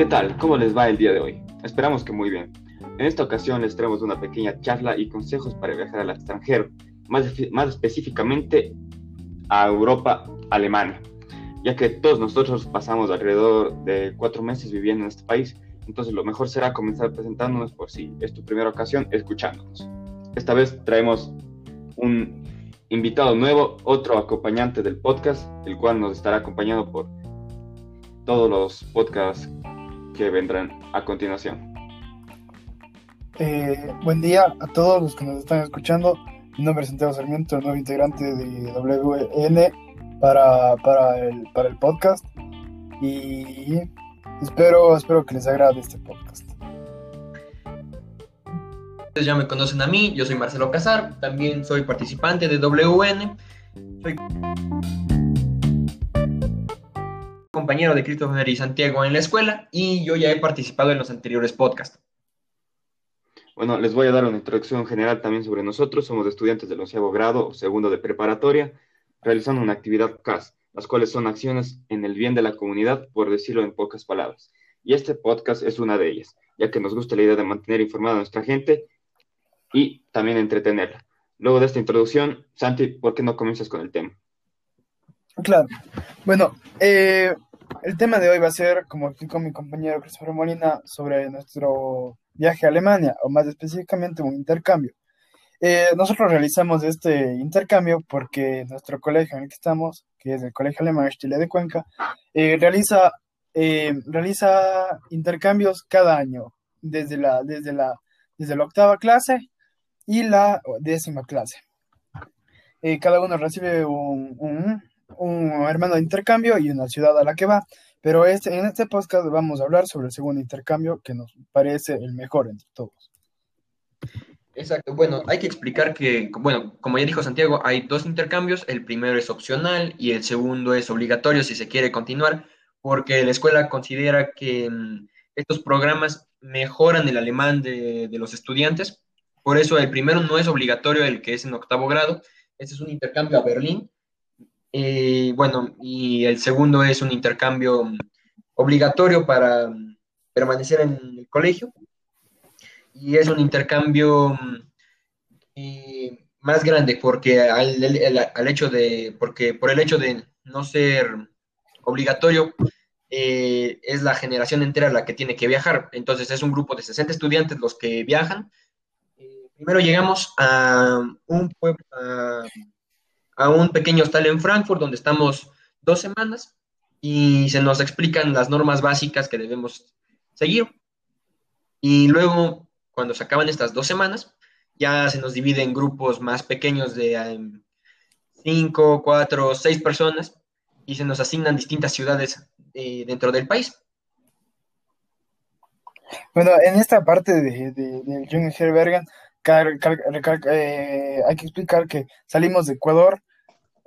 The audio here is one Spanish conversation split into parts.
¿Qué tal? ¿Cómo les va el día de hoy? Esperamos que muy bien. En esta ocasión les traemos una pequeña charla y consejos para viajar al extranjero, más, más específicamente a Europa, Alemania, ya que todos nosotros pasamos alrededor de cuatro meses viviendo en este país, entonces lo mejor será comenzar presentándonos por si es tu primera ocasión escuchándonos. Esta vez traemos un invitado nuevo, otro acompañante del podcast, el cual nos estará acompañando por todos los podcasts que vendrán a continuación. Eh, buen día a todos los que nos están escuchando. Mi nombre es Santiago Sarmiento, nuevo integrante de WN para, para, el, para el podcast. Y espero, espero que les agrade este podcast. Ustedes ya me conocen a mí, yo soy Marcelo Casar, también soy participante de WN. Soy compañero de Christopher y Santiago en la escuela y yo ya he participado en los anteriores podcasts. Bueno, les voy a dar una introducción general también sobre nosotros. Somos estudiantes del onceavo grado o segundo de preparatoria, realizando una actividad CAS, las cuales son acciones en el bien de la comunidad, por decirlo en pocas palabras. Y este podcast es una de ellas, ya que nos gusta la idea de mantener informada a nuestra gente y también entretenerla. Luego de esta introducción, Santi, ¿por qué no comienzas con el tema? Claro. Bueno, eh, el tema de hoy va a ser, como explicó mi compañero Christopher Molina, sobre nuestro viaje a Alemania, o más específicamente un intercambio. Eh, nosotros realizamos este intercambio porque nuestro colegio en el que estamos, que es el Colegio Alemán Chile de Cuenca, eh, realiza, realiza intercambios cada año, desde la, desde, la, desde la octava clase y la décima clase. Eh, cada uno recibe un, un, un, hermano de intercambio y una ciudad a la que va. Pero este, en este podcast vamos a hablar sobre el segundo intercambio que nos parece el mejor entre todos. Exacto, bueno, hay que explicar que, bueno, como ya dijo Santiago, hay dos intercambios, el primero es opcional y el segundo es obligatorio si se quiere continuar, porque la escuela considera que mm, estos programas mejoran el alemán de, de los estudiantes por eso el primero no es obligatorio, el que es en octavo grado. Este es un intercambio a Berlín. Eh, bueno, y el segundo es un intercambio obligatorio para permanecer en el colegio. Y es un intercambio eh, más grande porque al, al, hecho de, porque por el hecho de no ser obligatorio, eh, es la generación entera la que tiene que viajar. Entonces es un grupo de 60 estudiantes los que viajan Primero llegamos a un pueblo, a, un pequeño hostal en Frankfurt, donde estamos dos semanas y se nos explican las normas básicas que debemos seguir. Y luego, cuando se acaban estas dos semanas, ya se nos divide en grupos más pequeños de em, cinco, cuatro, seis personas y se nos asignan distintas ciudades eh, dentro del país. Bueno, en esta parte de, de, del Jungen Herbergen eh, hay que explicar que salimos de Ecuador,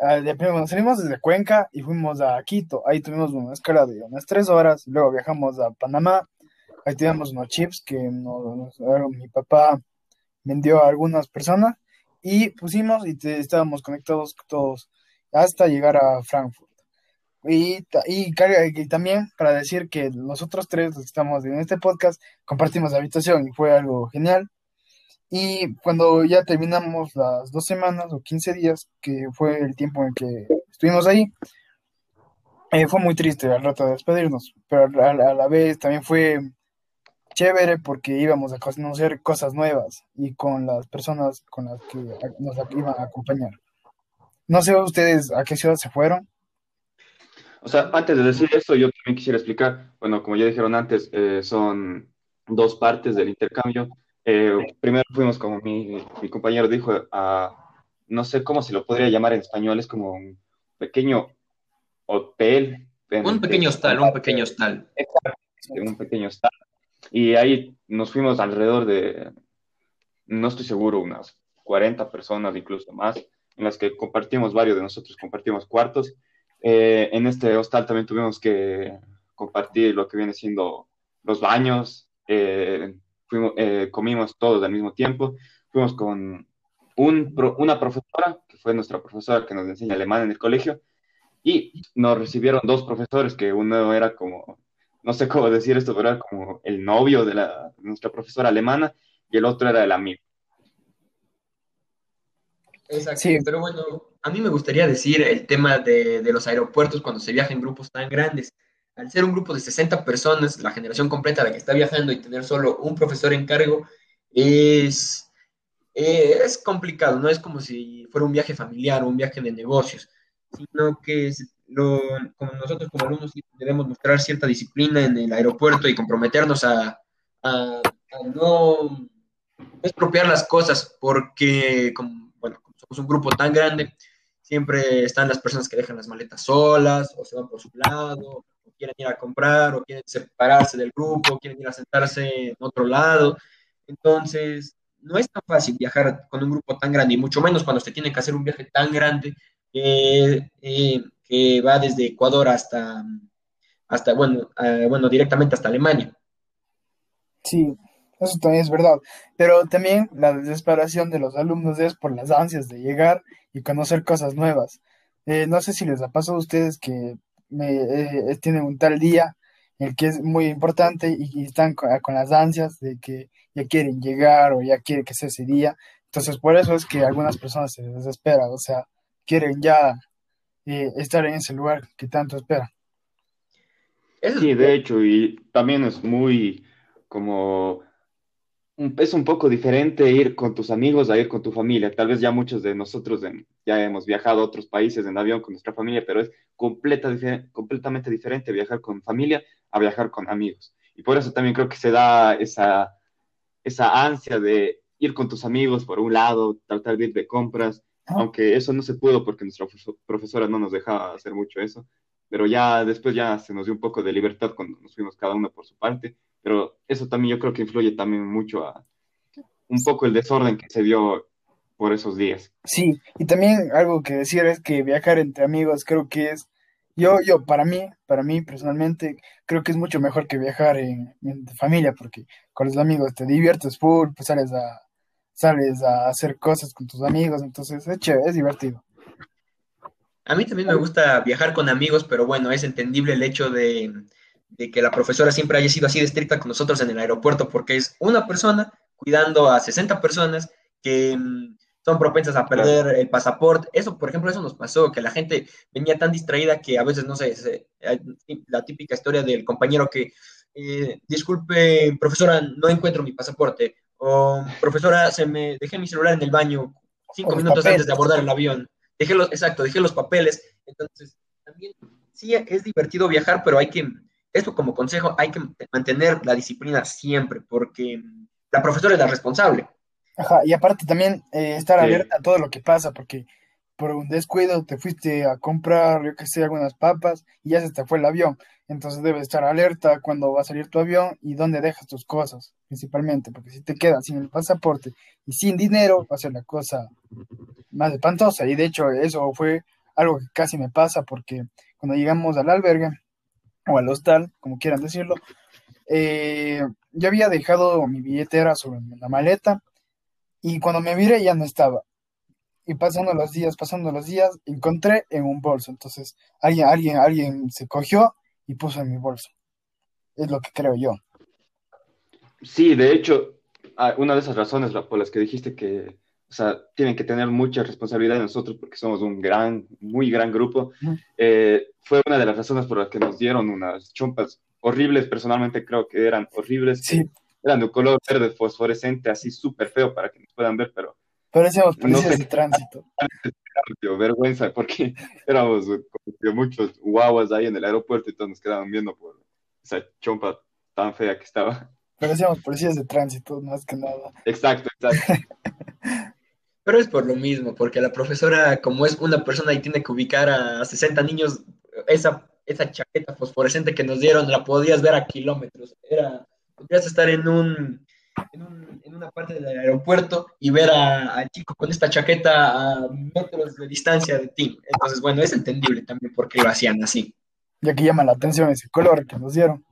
ah, salimos desde Cuenca y fuimos a Quito. Ahí tuvimos una escala de unas tres horas. Luego viajamos a Panamá. Ahí teníamos unos chips que mi papá vendió a algunas personas y pusimos y estábamos conectados todos hasta llegar a Frankfurt. Y, y, y, también para decir que los otros tres, los que estamos en este podcast, compartimos habitación y fue algo genial. Y cuando ya terminamos las dos semanas o 15 días, que fue el tiempo en que estuvimos ahí, eh, fue muy triste al rato de despedirnos, pero a la, vez también fue chévere porque íbamos a conocer cosas nuevas y con las personas con las que nos iban a acompañar. No sé ustedes a qué ciudad se fueron. O sea, antes de decir eso, yo también quisiera explicar, bueno, como ya dijeron antes, eh, son dos partes del intercambio. Eh, primero fuimos, como mi, mi, compañero dijo, a, no sé cómo se lo podría llamar en español, es como un pequeño hotel. Un pequeño hostal, un pequeño hostal. Un pequeño hostal. Y ahí nos fuimos alrededor de, no estoy seguro, unas 40 personas, incluso más, en las que compartimos, varios de nosotros compartimos cuartos. Eh, en este hostal también tuvimos que compartir lo que viene siendo los baños, eh, eh, comimos todos al mismo tiempo, fuimos con un, una profesora, que fue nuestra profesora que nos enseña alemán en el colegio, y nos recibieron dos profesores, que uno era como no sé cómo decir esto, pero era como el novio de, la, nuestra profesora alemana y el otro era el amigo. Exacto, sí. pero bueno, a mí me gustaría decir el tema de, de, los aeropuertos cuando se viaja en grupos tan grandes. Al ser un grupo de 60 personas, la generación completa la que está viajando y tener solo un profesor en cargo es, eh, es complicado, no es como si fuera un viaje familiar o un viaje de negocios, sino que es nosotros como alumnos debemos mostrar cierta disciplina en el aeropuerto y comprometernos a, no expropiar las cosas, porque como, somos un grupo tan grande, siempre están las personas que dejan las maletas solas o se van por su lado, quieren ir a comprar, o quieren separarse del grupo, quieren ir a sentarse en otro lado. Entonces, no es tan fácil viajar con un grupo tan grande, y mucho menos cuando se tiene que hacer un viaje tan grande eh, eh, que va desde Ecuador hasta, hasta bueno, bueno, directamente hasta Alemania. Sí, eso también es verdad. Pero también la desesperación de los alumnos es por las ansias de llegar y conocer cosas nuevas. Eh, no sé si les ha pasado a ustedes que me, eh, tienen un tal día el que es muy importante y, y están con, con, las ansias de que ya quieren llegar o ya quiere que sea ese día. Entonces, por eso es que algunas personas se desesperan, o sea, quieren ya eh, estar en ese lugar que tanto esperan. Sí, de hecho, y también es muy como es un poco diferente ir con tus amigos a ir con tu familia. Tal vez ya muchos de nosotros en, ya hemos viajado a otros países en avión con nuestra familia, pero es completa, completamente diferente viajar con familia a viajar con amigos. Y por eso también creo que se da esa, esa ansia de ir con tus amigos por un lado, tratar de ir de compras, ah. aunque eso no se pudo porque nuestra profesora no nos dejaba hacer mucho eso. Pero ya después ya se nos dio un poco de libertad cuando nos fuimos cada uno por su parte pero eso también yo creo que influye también mucho a un poco el desorden que se dio por esos días. Sí, y también algo que decir es que viajar entre amigos creo que es, yo, yo, para mí, para mí personalmente, creo que es mucho mejor que viajar en, en familia, porque con los amigos te diviertes full, pues sales a, sales a hacer cosas con tus amigos, entonces es chévere, es divertido. A mí también me gusta viajar con amigos, pero bueno, es entendible el hecho de, de que la profesora siempre haya sido así de estricta con nosotros en el aeropuerto, porque es una persona cuidando a 60 personas que mm, son propensas a perder el pasaporte. Eso, por ejemplo, eso nos pasó, que la gente venía tan distraída que a veces, no sé, la típica historia del compañero que, eh, disculpe, profesora, no encuentro mi pasaporte, o profesora, se me dejé mi celular en el baño cinco minutos papeles. antes de abordar el avión. Dejé los, exacto, dejé los papeles. Entonces, también sí es divertido viajar, pero hay que esto como consejo, hay que mantener la disciplina siempre, porque la profesora es la responsable. Ajá, y aparte también eh, estar sí. alerta a todo lo que pasa, porque por un descuido te fuiste a comprar, yo que sé, algunas papas y ya se te fue el avión. Entonces debes estar alerta cuando va a salir tu avión y dónde dejas tus cosas, principalmente, porque si te quedas sin el pasaporte y sin dinero, va a ser la cosa más espantosa. Y de hecho, eso fue algo que casi me pasa, porque cuando llegamos al albergue, o al hostal, como quieran decirlo, eh, yo había dejado mi billetera sobre la maleta y cuando me miré ya no estaba. Y pasando los días, pasando los días, encontré en un bolso. Entonces, alguien, alguien, alguien se cogió y puso en mi bolso. Es lo que creo yo. Sí, de hecho, ah, una de esas razones por las que dijiste que o sea, tienen que tener mucha responsabilidad de nosotros porque somos un gran, muy gran grupo. Eh, fue una de las razones por las que nos dieron unas chompas horribles, personalmente creo que eran horribles. Sí. Eran de un color verde fosforescente, así súper feo para que nos puedan ver, pero... Parecíamos policías no de tránsito. vergüenza, porque éramos como muchos guaguas ahí en el aeropuerto y todos nos quedaban viendo por esa chompa tan fea que estaba. Parecíamos policías de tránsito, más que nada. Exacto, exacto. Pero es por lo mismo, porque la profesora, como es una persona y tiene que ubicar a 60 niños, esa, esa chaqueta fosforescente que nos dieron la podías ver a kilómetros. Era, podrías estar en un, en, un, en una parte del aeropuerto y ver al chico con esta chaqueta a metros de distancia de ti. Entonces, bueno, es entendible también por qué lo hacían así. Ya que llama la atención ese color que nos dieron.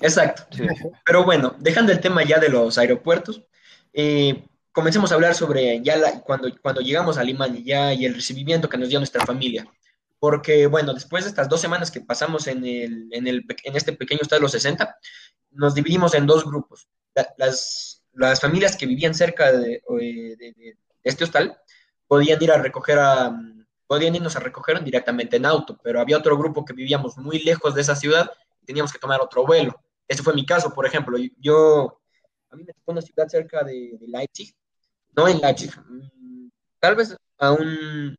Exacto. Sí. Pero bueno, dejando el tema ya de los aeropuertos, eh, comencemos a hablar sobre ya la, cuando, cuando llegamos a Alemania ya y el recibimiento que nos dio nuestra familia. porque, bueno, después de estas dos semanas que pasamos en, el, en, el, en este pequeño estado de los 60, nos dividimos en dos grupos. Las, las familias que vivían cerca de, de, este hostal podían ir a recoger a, podían irnos a recoger directamente en auto, pero había otro grupo que vivíamos muy lejos de esa ciudad y teníamos que tomar otro vuelo. Ese fue mi caso, por ejemplo. Yo, a mí me tocó una ciudad cerca de, de Leipzig, no en Leipzig, mm, tal vez a, un,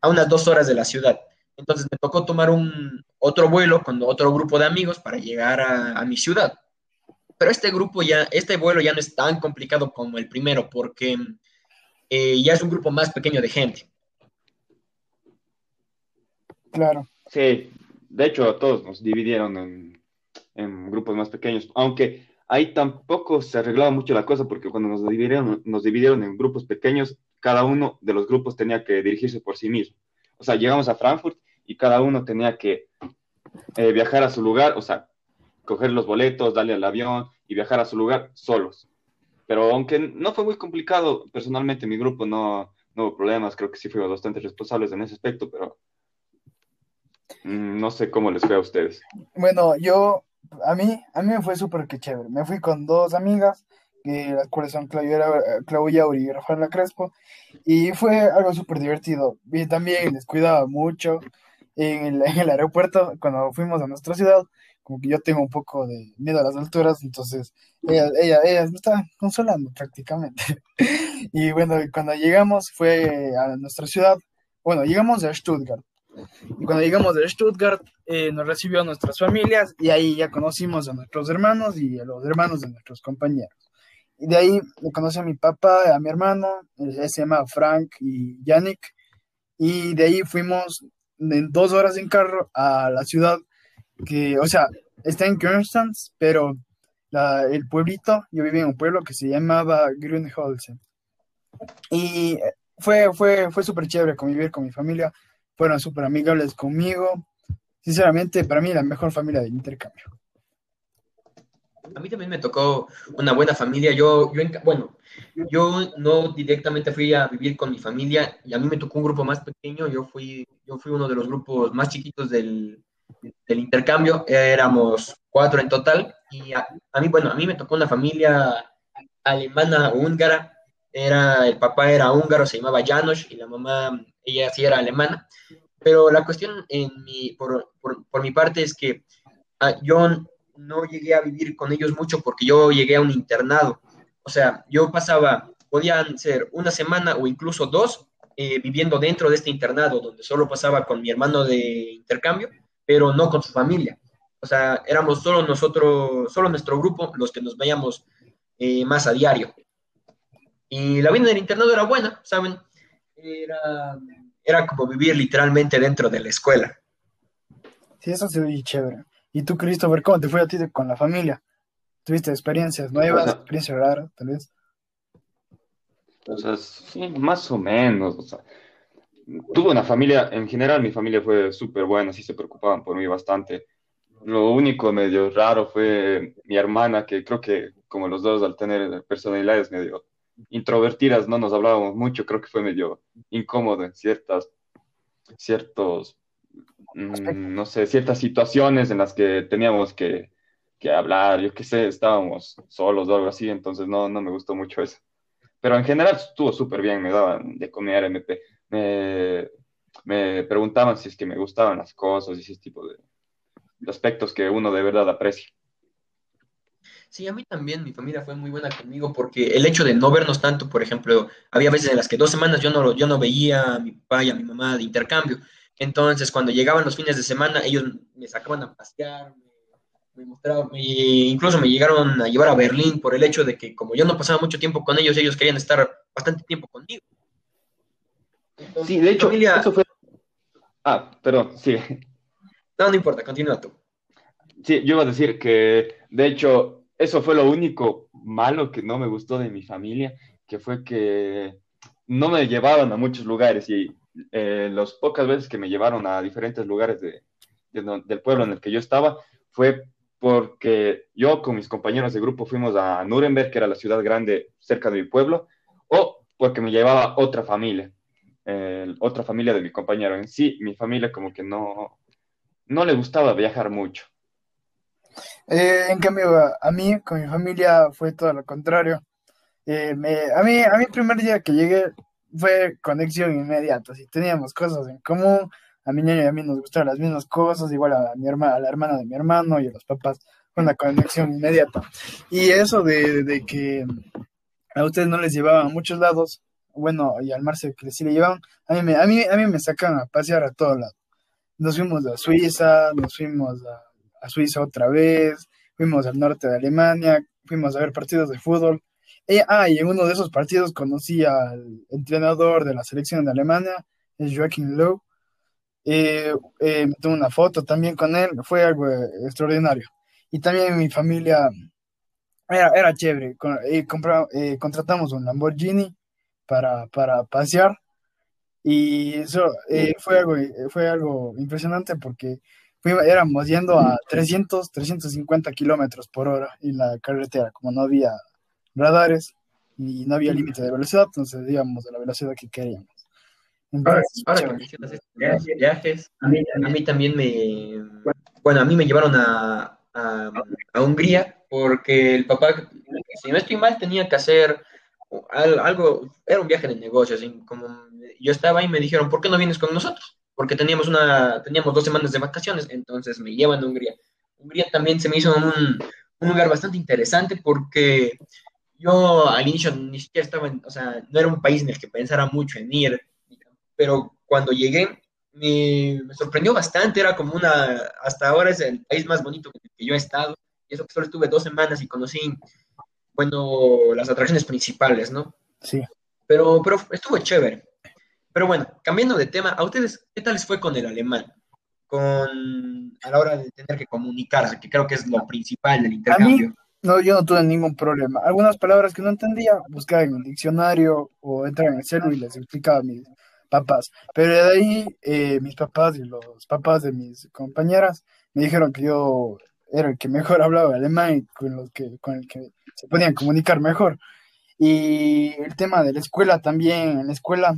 a unas dos horas de la ciudad. Entonces me tocó tomar un otro vuelo con otro grupo de amigos para llegar a, mi ciudad. Pero este grupo ya, este vuelo ya no es tan complicado como el primero porque eh, ya es un grupo más pequeño de gente. Claro. Sí, de hecho todos nos dividieron en, en grupos más pequeños, aunque ahí tampoco se arreglaba mucho la cosa porque cuando nos dividieron, nos dividieron en grupos pequeños, cada uno de los grupos tenía que dirigirse por sí mismo. O sea, llegamos a Frankfurt y cada uno tenía que eh, viajar a su lugar, o sea, coger los boletos, darle al avión y viajar a su lugar solos. Pero aunque no fue muy complicado, personalmente mi grupo no, no hubo problemas, creo que sí fuimos bastante responsables en ese aspecto, pero mm, no sé cómo les fue a ustedes. Bueno, yo, a mí, a mí me fue súper que chévere. Me fui con dos amigas, que las cuales son Claudia Uri y Rafaela Crespo, y fue algo súper divertido. Y también les cuidaba mucho, en el, aeropuerto, cuando fuimos a nuestra ciudad, como que yo tengo un poco de miedo a las alturas, entonces ella, ella, me estaba consolando prácticamente. y bueno, cuando llegamos fue a nuestra ciudad, bueno, llegamos a Stuttgart. Y cuando llegamos a Stuttgart, eh, nos recibió a nuestras familias y ahí ya conocimos a nuestros hermanos y a los hermanos de nuestros compañeros. Y de ahí conocí a mi papá, a mi hermano, se llama Frank y Yannick. Y de ahí fuimos en dos horas en carro a la ciudad que, o sea, está en Kernstans, pero el pueblito, yo vivía en un pueblo que se llamaba Grünholzen. Y fue, fue, fue súper chévere convivir con mi familia, fueron súper amigables conmigo. Sinceramente, para mí la mejor familia del intercambio. A mí también me tocó una buena familia. Yo, yo, bueno, yo no directamente fui a vivir con mi familia y a mí me tocó un grupo más pequeño. Yo fui, yo fui uno de los grupos más chiquitos del, del intercambio. Éramos cuatro en total y a, mí, bueno, a mí me tocó una familia alemana húngara. Era, el papá era húngaro, se llamaba Janos y la mamá, ella sí era alemana. Pero la cuestión en mi, por, por, por mi parte es que ah, yo no llegué a vivir con ellos mucho porque yo llegué a un internado. O sea, yo pasaba, podían ser una semana o incluso dos eh, viviendo dentro de este internado, donde solo pasaba con mi hermano de intercambio, pero no con su familia. O sea, éramos solo nosotros, solo nuestro grupo, los que nos veíamos eh, más a diario. Y la vida del internado era buena, ¿saben? Era, era como vivir literalmente dentro de la escuela. Sí, eso se ve chévere. ¿Y tú, Christopher, cómo te fue a ti con la familia? ¿Tuviste experiencias nuevas, experiencias raras, tal vez? O sea, sí, más o menos. O sea, tuve una familia, en general mi familia fue súper buena, sí se preocupaban por mí bastante. Lo único medio raro fue mi hermana, que creo que como los dos al tener personalidades medio introvertidas no nos hablábamos mucho, creo que fue medio incómodo en ciertas, ciertos Mm, no sé, ciertas situaciones en las que teníamos que, hablar, yo qué sé, estábamos solos o algo así, entonces no, no me gustó mucho eso. Pero en general estuvo súper bien, me daban de comer, MP, me, me preguntaban si es que me gustaban las cosas y ese tipo de, aspectos que uno de verdad aprecia. Sí, a mí también mi familia fue muy buena conmigo porque el hecho de no vernos tanto, por ejemplo, había veces en las que dos semanas yo no, yo no veía a mi papá y a mi mamá de intercambio entonces, cuando llegaban los fines de semana, ellos me sacaban a pasear, me, mostraban, incluso me llegaron a llevar a Berlín por el hecho de que como yo no pasaba mucho tiempo con ellos, ellos querían estar bastante tiempo conmigo. sí, de hecho, eso fue... Ah, perdón, sí. No, no importa, continúa tú. Sí, yo iba a decir que, de hecho, eso fue lo único malo que no me gustó de mi familia, que fue que no me llevaban a muchos lugares y eh, las pocas veces que me llevaron a diferentes lugares de, del pueblo en el que yo estaba fue porque yo con mis compañeros de grupo fuimos a Nuremberg, que era la ciudad grande cerca de mi pueblo, o porque me llevaba otra familia. otra familia de mi compañero. En sí, mi familia como que no, no le gustaba viajar mucho. Eh, en cambio, a, a mí, con mi familia, fue todo lo contrario. Eh, me- a mí, a mí el primer día que llegué fue conexión inmediata. Si teníamos cosas en común, a mi niño y a mí nos gustaban las mismas cosas, igual a mi hermana, a la hermana de mi hermano y a los papás, fue una conexión inmediata. Y eso de, de que a ustedes no les llevaban a muchos lados, bueno, y al Marce que sí le llevaban, a mí me, a mí, a mí me sacan a pasear a todos lados. Nos fuimos a Suiza, nos fuimos a, a Suiza otra vez, fuimos al norte de Alemania, fuimos a ver partidos de fútbol. Y, ah, y en uno de esos partidos conocí al entrenador de la selección de Alemania, Joachim Löw. Eh, eh, me tomé una foto también con él, fue algo eh, extraordinario. Y también mi familia era, era chévere. con- eh, compra- eh, contratamos un Lamborghini para, para pasear y eso eh, fue algo, eh, fue algo impresionante porque éramos yendo a 300, 350 kilómetros por hora en la carretera, como no había radares y no había límite de velocidad, entonces íbamos a la velocidad que queríamos. Ahora, Entonces, ahora que chévere. mencionas esto de los viajes, a mí también me, bueno, a mí me llevaron a, a, a Hungría porque el papá, si no estoy mal, tenía que hacer al- algo, era un viaje de negocios, y como yo estaba ahí me dijeron, ¿por qué no vienes con nosotros? Porque teníamos una, teníamos dos semanas de vacaciones, entonces me llevan a Hungría. Hungría también se me hizo un, un lugar bastante interesante porque yo al inicio ni siquiera estaba, en- o sea, no era un país en el que pensara mucho en ir, pero cuando llegué me, me sorprendió bastante, era como una, hasta ahora es el país más bonito que, que yo he estado, y eso que solo estuve dos semanas y conocí, bueno, las atracciones principales, ¿no? Sí. Pero, pero estuvo chévere. Pero bueno, cambiando de tema, ¿a ustedes qué tal les fue con el alemán? Con, a la hora de tener que comunicarse, que creo que es lo principal del intercambio. No, yo no tuve ningún problema. Algunas palabras que no entendía, buscaba en el diccionario o entraba en el celu y les explicaba a mis papás. Pero de ahí, eh, mis papás y los papás de mis compañeras me dijeron que yo era el que mejor hablaba alemán y con, los que, con el que se podían comunicar mejor. Y el tema de la escuela también, en la escuela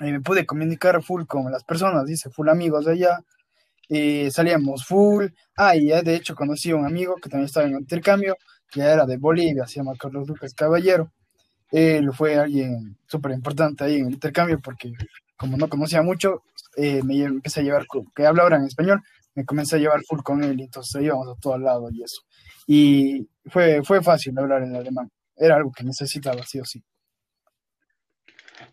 eh, me pude comunicar full con las personas, hice full amigos de allá, eh, salíamos full. Ah, y ya de hecho conocí a un amigo que también estaba en intercambio, que era de Bolivia, se llama Carlos Lucas Caballero. Él fue alguien súper importante ahí en el intercambio porque como no conocía mucho, eh, me empecé a llevar, que habla ahora en español, me comencé a llevar full con él, entonces íbamos a todos lados y eso. Y fue, fue fácil hablar en alemán, era algo que necesitaba, sí o sí.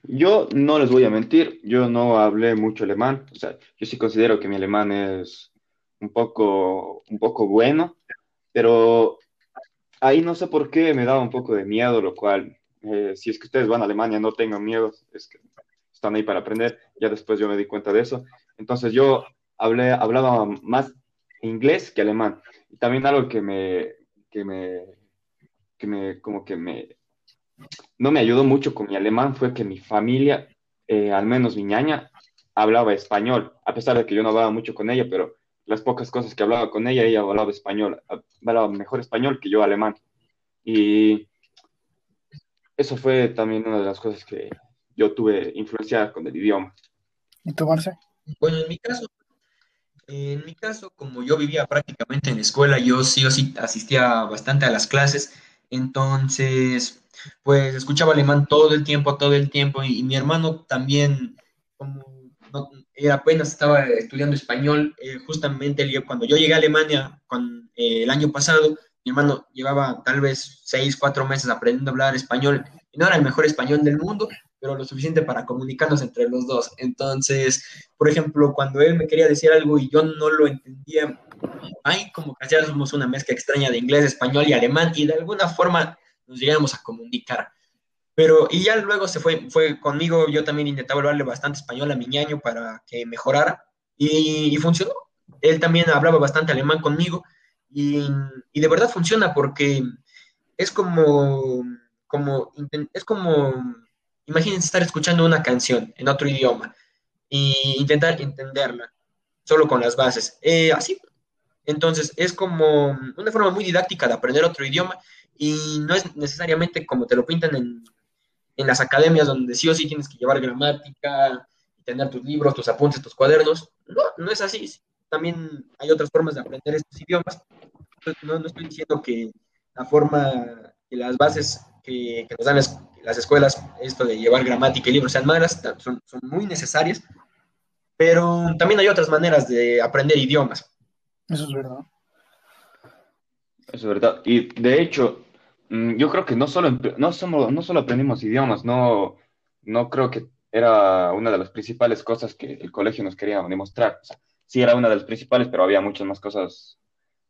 Yo no les voy a mentir, yo no hablé mucho alemán, o sea, yo sí considero que mi alemán es un poco, un poco bueno, pero ahí no sé por qué me daba un poco de miedo, lo cual, eh, si es que ustedes van a Alemania, no tengan miedo, es que están ahí para aprender, ya después yo me di cuenta de eso. Entonces yo hablé, hablaba más inglés que alemán. Y también algo que me, que me, que me, como que me, no me ayudó mucho con mi alemán fue que mi familia, eh, al menos mi ñaña, hablaba español, a pesar de que yo no hablaba mucho con ella, pero las pocas cosas que hablaba con ella, ella hablaba español, hablaba mejor español que yo alemán. Y eso fue también una de las cosas que yo tuve influenciada con el idioma. ¿Y tú, Marce? Bueno, en mi caso, en mi caso, como yo vivía prácticamente en la escuela, yo sí o sí asistía bastante a las clases, entonces, pues escuchaba alemán todo el tiempo, todo el tiempo, y, mi hermano también, como no, apenas estaba estudiando español, eh, justamente cuando yo llegué a Alemania eh, el año pasado, mi hermano llevaba tal vez seis, cuatro meses aprendiendo a hablar español, y no era el mejor español del mundo, pero lo suficiente para comunicarnos entre los dos. Entonces, por ejemplo, cuando él me quería decir algo y yo no lo entendía, hay como que hacíamos una mezcla extraña de inglés, español y alemán y de alguna forma nos llegamos a comunicar. Pero, y ya luego se fue, fue conmigo, yo también intentaba hablarle bastante español a mi ñaño para que mejorara y, funcionó. Él también hablaba bastante alemán conmigo y, y de verdad funciona porque es como, como, es como, imagínense estar escuchando una canción en otro idioma e intentar entenderla solo con las bases. Eh, así, entonces es como una forma muy didáctica de aprender otro idioma y no es necesariamente como te lo pintan en, en las academias donde sí o sí tienes que llevar gramática, tener tus libros, tus apuntes, tus cuadernos. No, no es así. También hay otras formas de aprender estos idiomas. No, no estoy diciendo que la forma, que las bases que, que nos dan las, las, escuelas, esto de llevar gramática y libros sean malas, son, son muy necesarias, pero también hay otras maneras de aprender idiomas. Eso es verdad. Eso es verdad. Y de hecho, mm, yo creo que no solo, no somos, no solo aprendimos idiomas, no, no creo que era una de las principales cosas que el colegio nos quería demostrar. O sí era una de las principales, pero había muchas más cosas,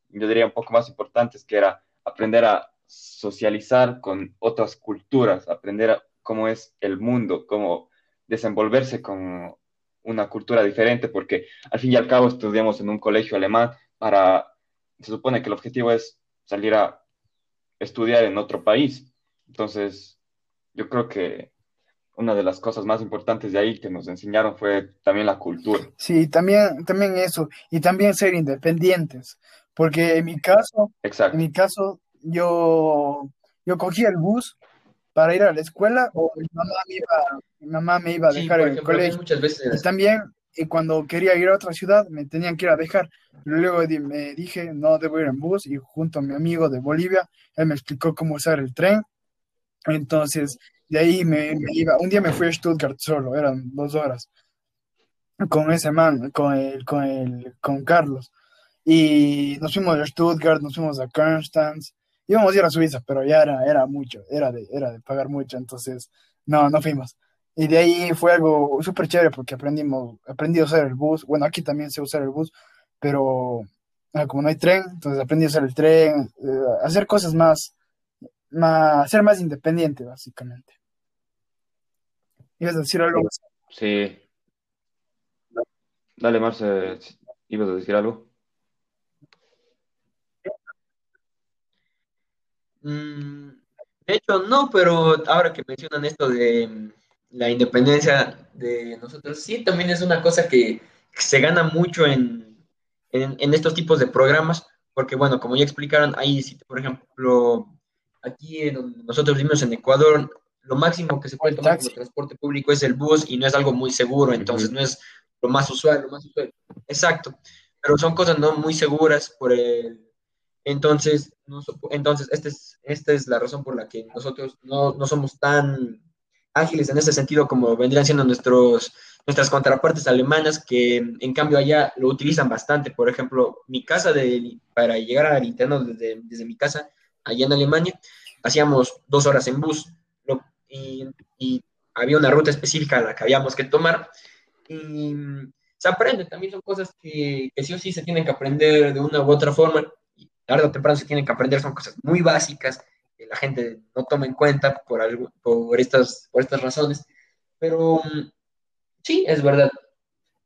yo diría, un poco más importantes, que era aprender a socializar con otras culturas, aprender a cómo es el mundo, cómo desenvolverse con una cultura diferente, porque al fin y al cabo estudiamos en un colegio alemán para, se supone que el objetivo es salir a estudiar en otro país. Entonces, yo creo que una de las cosas más importantes de ahí que nos enseñaron fue también la cultura. Sí, también, también eso, y también ser independientes, porque en mi caso, Exacto. en mi caso, yo, yo cogía el bus para ir a la escuela o mi mamá me iba, mi mamá me iba a dejar sí, el colegio. Muchas veces... Y también, y cuando quería ir a otra ciudad, me tenían que ir a dejar. Luego di, me dije, no, debo ir en bus, y junto a mi amigo de Bolivia, él me explicó cómo usar el tren. Entonces, de ahí me, me, iba, un día me fui a Stuttgart solo, eran dos horas, con ese man, con el, con el, con Carlos. Y nos fuimos a Stuttgart, nos fuimos a Konstanz, íbamos a ir a Suiza, pero ya era, era mucho, era de, era de pagar mucho, entonces no, no fuimos. Y de ahí fue algo súper chévere porque aprendimos, aprendí a usar el bus, bueno, aquí también sé usar el bus, pero ah, como no hay tren, entonces aprendí a usar el tren, eh, hacer cosas más, más, ser más independiente, básicamente. ¿Ibas a decir algo más? Sí. Dale, Marce, ¿ibas a decir algo? Mm, de hecho, no, pero ahora que mencionan esto de la independencia de nosotros, sí, también es una cosa que se gana mucho en, en, en estos tipos de programas, porque bueno, como ya explicaron, ahí, por ejemplo, aquí en donde nosotros vivimos en Ecuador, lo máximo que se puede tomar como transporte público es el bus y no es algo muy seguro, entonces uh -huh. no es lo más usual, lo más usual. Exacto, pero son cosas no muy seguras por el... Entonces, no, entonces esta es, esta es la razón por la que nosotros no, no somos tan ágiles en ese sentido como vendrían siendo nuestros, nuestras contrapartes alemanas, que en cambio allá lo utilizan bastante. Por ejemplo, mi casa, de, para llegar al interno desde, desde mi casa, allá en Alemania, hacíamos dos horas en bus lo, y, y, había una ruta específica a la que habíamos que tomar. Y se aprende, también son cosas que, que sí o sí se tienen que aprender de una u otra forma. Tarde o temprano se tienen que aprender, son cosas muy básicas que la gente no toma en cuenta por, algo, por, estas, por estas razones. Pero sí, es verdad.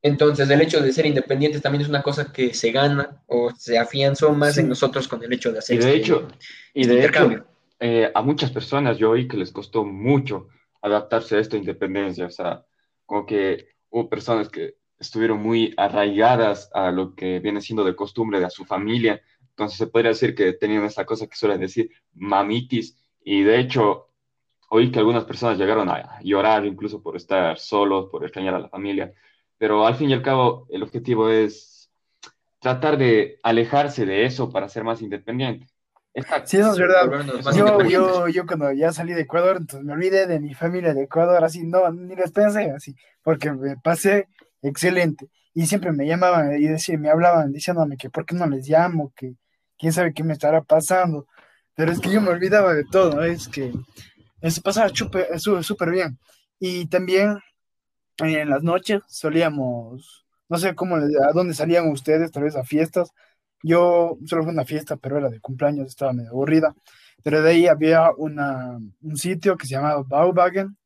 Entonces, el hecho de ser independientes también es una cosa que se gana o se afianzó más sí. en nosotros con el hecho de hacer y de este, hecho, y este de intercambio. Hecho, eh, a muchas personas yo oí que les costó mucho adaptarse a esta independencia. O sea, como que hubo personas que estuvieron muy arraigadas a lo que viene siendo de costumbre de a su familia. Entonces se podría decir que tenían esta cosa que suelen decir mamitis. Y de hecho, oí que algunas personas llegaron a llorar incluso por estar solos, por extrañar a la familia pero al fin y al cabo el objetivo es tratar de alejarse de eso para ser más independiente. Está, sí, eso es verdad. Yo, yo, yo cuando ya salí de Ecuador, entonces me olvidé de mi familia de Ecuador, así, no, ni les pensé así, porque me pasé excelente. Y siempre me llamaban y decían, me hablaban diciéndome que por qué no les llamo, que quién sabe qué me estará pasando. Pero es que yo me olvidaba de todo, es que se pasaba súper bien. Y también en las noches solíamos, no sé cómo, a dónde salían ustedes, tal vez a fiestas. Yo solo fue una fiesta, pero era de cumpleaños, estaba medio aburrida. Pero de ahí había una, un sitio que se llamaba Bauwagen,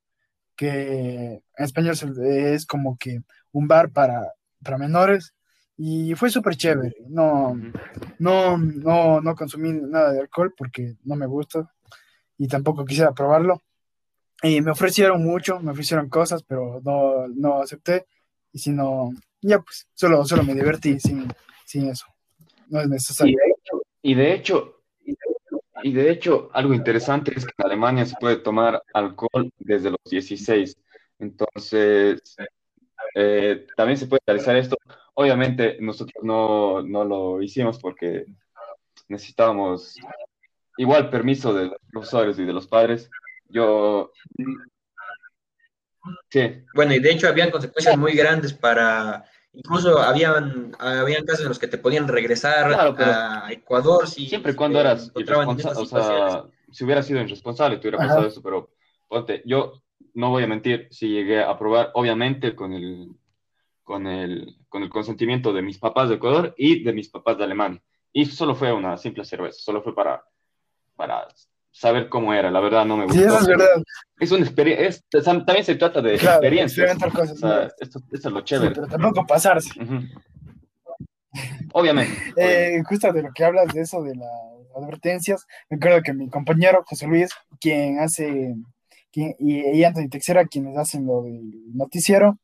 que en español es como que un bar para, para menores. Y fue súper chévere. No, no, no, no consumí nada de alcohol porque no me gusta y tampoco quisiera probarlo y me ofrecieron mucho, me ofrecieron cosas, pero no, no acepté. Y si no, ya pues, solo, solo me divertí sin, sin eso. No es necesario. Y de hecho, y de hecho, Y de hecho, algo interesante es que en Alemania se puede tomar alcohol desde los 16. Entonces, eh, también se puede realizar esto. Obviamente, nosotros no, no lo hicimos porque necesitábamos igual permiso de los profesores y de los padres. Yo, sí. Bueno, y de hecho habían consecuencias muy grandes para, incluso habían, habían casos en los que te podían regresar Claro, a Ecuador si Siempre cuando eras irresponsable, o sea, si hubiera sido irresponsable, te hubiera Ajá. pasado eso, pero ponte, yo no voy a mentir, si llegué a probar, obviamente, con el, con el, con el consentimiento de mis papás de Ecuador y de mis papás de Alemania. Y solo fue una simple cerveza, solo fue para, para saber cómo era, la verdad no me Sí, gustó. eso es verdad. Es una experiencia, también se trata de Claro, experiencias. experimentar cosas O sea, esto, esto es lo Sí, chévere. pero tampoco pasarse. Ujú. Obviamente. obviamente. Eh, justo de lo que hablas de eso, de las advertencias, me acuerdo que mi compañero José Luis, quien hace, quien- y, y Anthony Texera, quienes hacen lo del noticiero,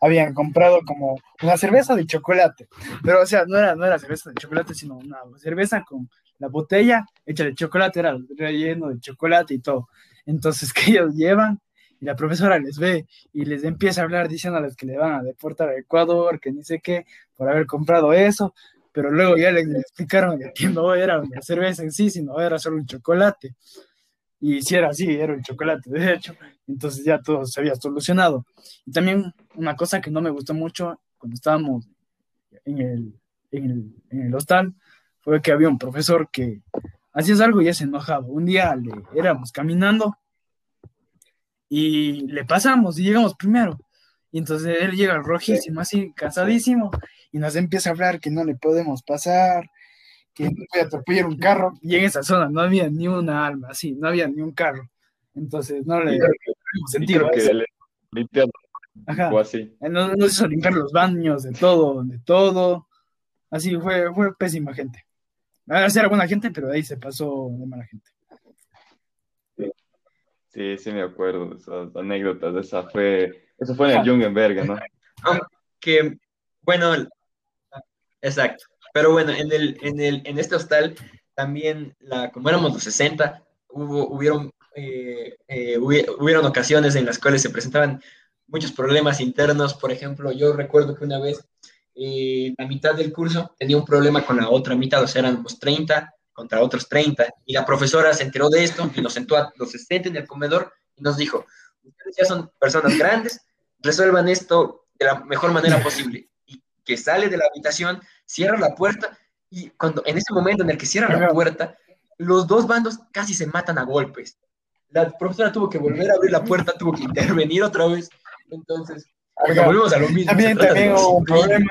habían comprado como una cerveza de chocolate, pero o sea, no era, no era cerveza de chocolate, sino una cerveza con la botella hecha de chocolate, era relleno de chocolate y todo. Entonces que ellos llevan y la profesora les ve y les empieza a hablar diciéndoles que le van a deportar a Ecuador, que ni sé qué, por haber comprado eso, pero luego ya les explicaron que no era una cerveza en sí, sino era solo un chocolate. Y si era así, era un chocolate, de hecho. Entonces ya todo se había solucionado. Y también una cosa que no me gustó mucho cuando estábamos en el, en el, en el hostal fue que había un profesor que hacías algo y ya se enojaba. Un día le éramos caminando y le pasamos y llegamos primero. Y entonces él llega rojísimo, así cansadísimo, y nos empieza a hablar que no le podemos pasar, que no atropellar un carro. Y en esa zona no había ni una alma, así, no había ni un carro. Entonces no le dimos sentido que le limpiando Ajá. o así. No, nos hizo limpiar los baños, de todo, de todo. Así fue, fue pésima gente. A era buena gente, pero ahí se pasó de mala gente. Sí, sí me acuerdo de esas anécdotas. Esa fue, eso fue en el Jungenberg, ¿no? Que, bueno, exacto. Pero bueno, en, el, en, el, en este hostal también, la, como éramos los 60, hubo, hubieron, eh, eh, hubi- hubieron ocasiones en las cuales se presentaban muchos problemas internos. Por ejemplo, yo recuerdo que una vez eh, la mitad del curso tenía un problema con la otra mitad, o sea, éramos 30 contra otros 30, y la profesora se enteró de esto y nos sentó a los 60 en el comedor y nos dijo, ustedes ya son personas grandes, resuelvan esto de la mejor manera posible. Que sale de la habitación, cierra la puerta y cuando en ese momento en el que cierra la puerta, los dos bandos casi se matan a golpes. La profesora tuvo que volver a abrir la puerta, tuvo que intervenir otra vez. Entonces, bueno, Ajá. volvemos a lo mismo. También, también hubo un problema,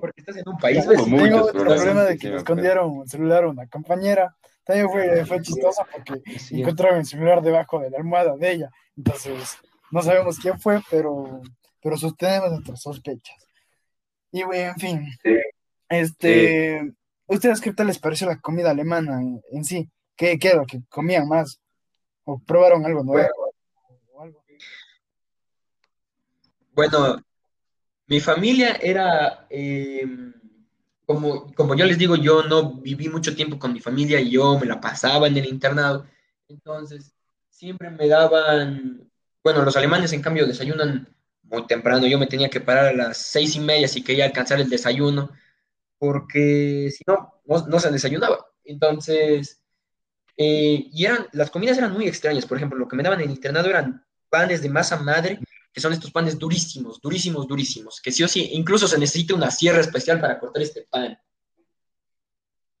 Porque estás en un país vecino. tengo otro problemas, problema de que me le escondieron un celular a una compañera. También fue, fue chistoso porque Sí, encontraron el celular debajo de la almohada de ella. Entonces, no sabemos quién fue, pero, pero sostenemos nuestras sospechas. Y bueno, en fin, este, ¿ustedes qué tal les pareció la comida alemana en, en sí? ¿Qué, qué era lo que comían más? ¿O probaron algo nuevo? Bueno, mi familia era, eh, como, como yo les digo, yo no viví mucho tiempo con mi familia yo me la pasaba en el internado. Entonces, siempre me daban, bueno, los alemanes en cambio desayunan muy temprano. Yo me tenía que parar a las seis y media si quería alcanzar el desayuno, porque si no, no, se desayunaba. Entonces, eh, y eran, las comidas eran muy extrañas. Por ejemplo, lo que me daban en el internado eran panes de masa madre que son estos panes durísimos, durísimos, durísimos, que sí o sí, incluso se necesita una sierra especial para cortar este pan.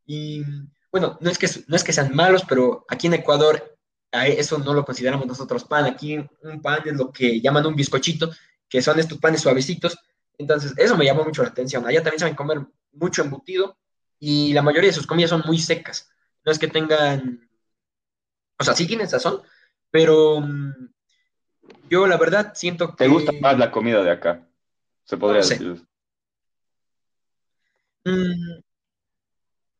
Y bueno, no es que, no es que sean malos, pero aquí en Ecuador eso no lo consideramos nosotros pan. Aquí un pan es lo que llaman un bizcochito, que son estos panes suavecitos. Entonces, eso me llamó mucho la atención. Allá también saben comer mucho embutido y la mayoría de sus comidas son muy secas. No es que tengan, o sea, sí tienen sazón, pero mm, yo la verdad siento que... ¿Te gusta más la comida de acá? Se podría No decir. Mm,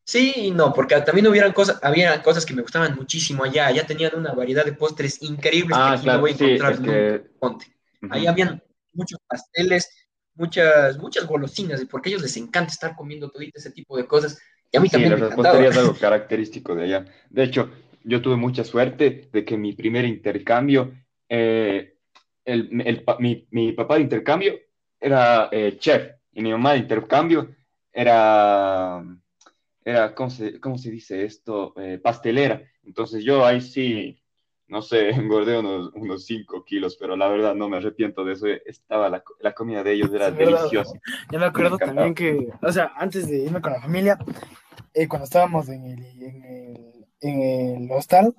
sí y no, porque también hubieran cosas, había cosas que me gustaban muchísimo allá. Allá tenían una variedad de postres increíbles que Ah, aquí no claro, voy a sí, encontrar es nunca. que... Ponte. Ahí habían muchos pasteles, muchas, muchas golosinas, porque a ellos les encanta estar comiendo todo ese tipo de cosas. Y a mí Sí, también la me repostería es algo característico de allá. De hecho, yo tuve mucha suerte de que mi primer intercambio, eh, el, el mi, mi papá de intercambio era eh, chef y mi mamá de intercambio era, era ¿cómo se, cómo se dice esto? Eh, pastelera. Entonces yo ahí sí, no sé, engordé unos, unos 5 kilos, pero la verdad no me arrepiento de eso. Estaba la, la comida de ellos, era verdad. deliciosa. Yo me acuerdo Me también que, o sea, antes de irme con la familia, eh, cuando estábamos en el, en el, en el hostal,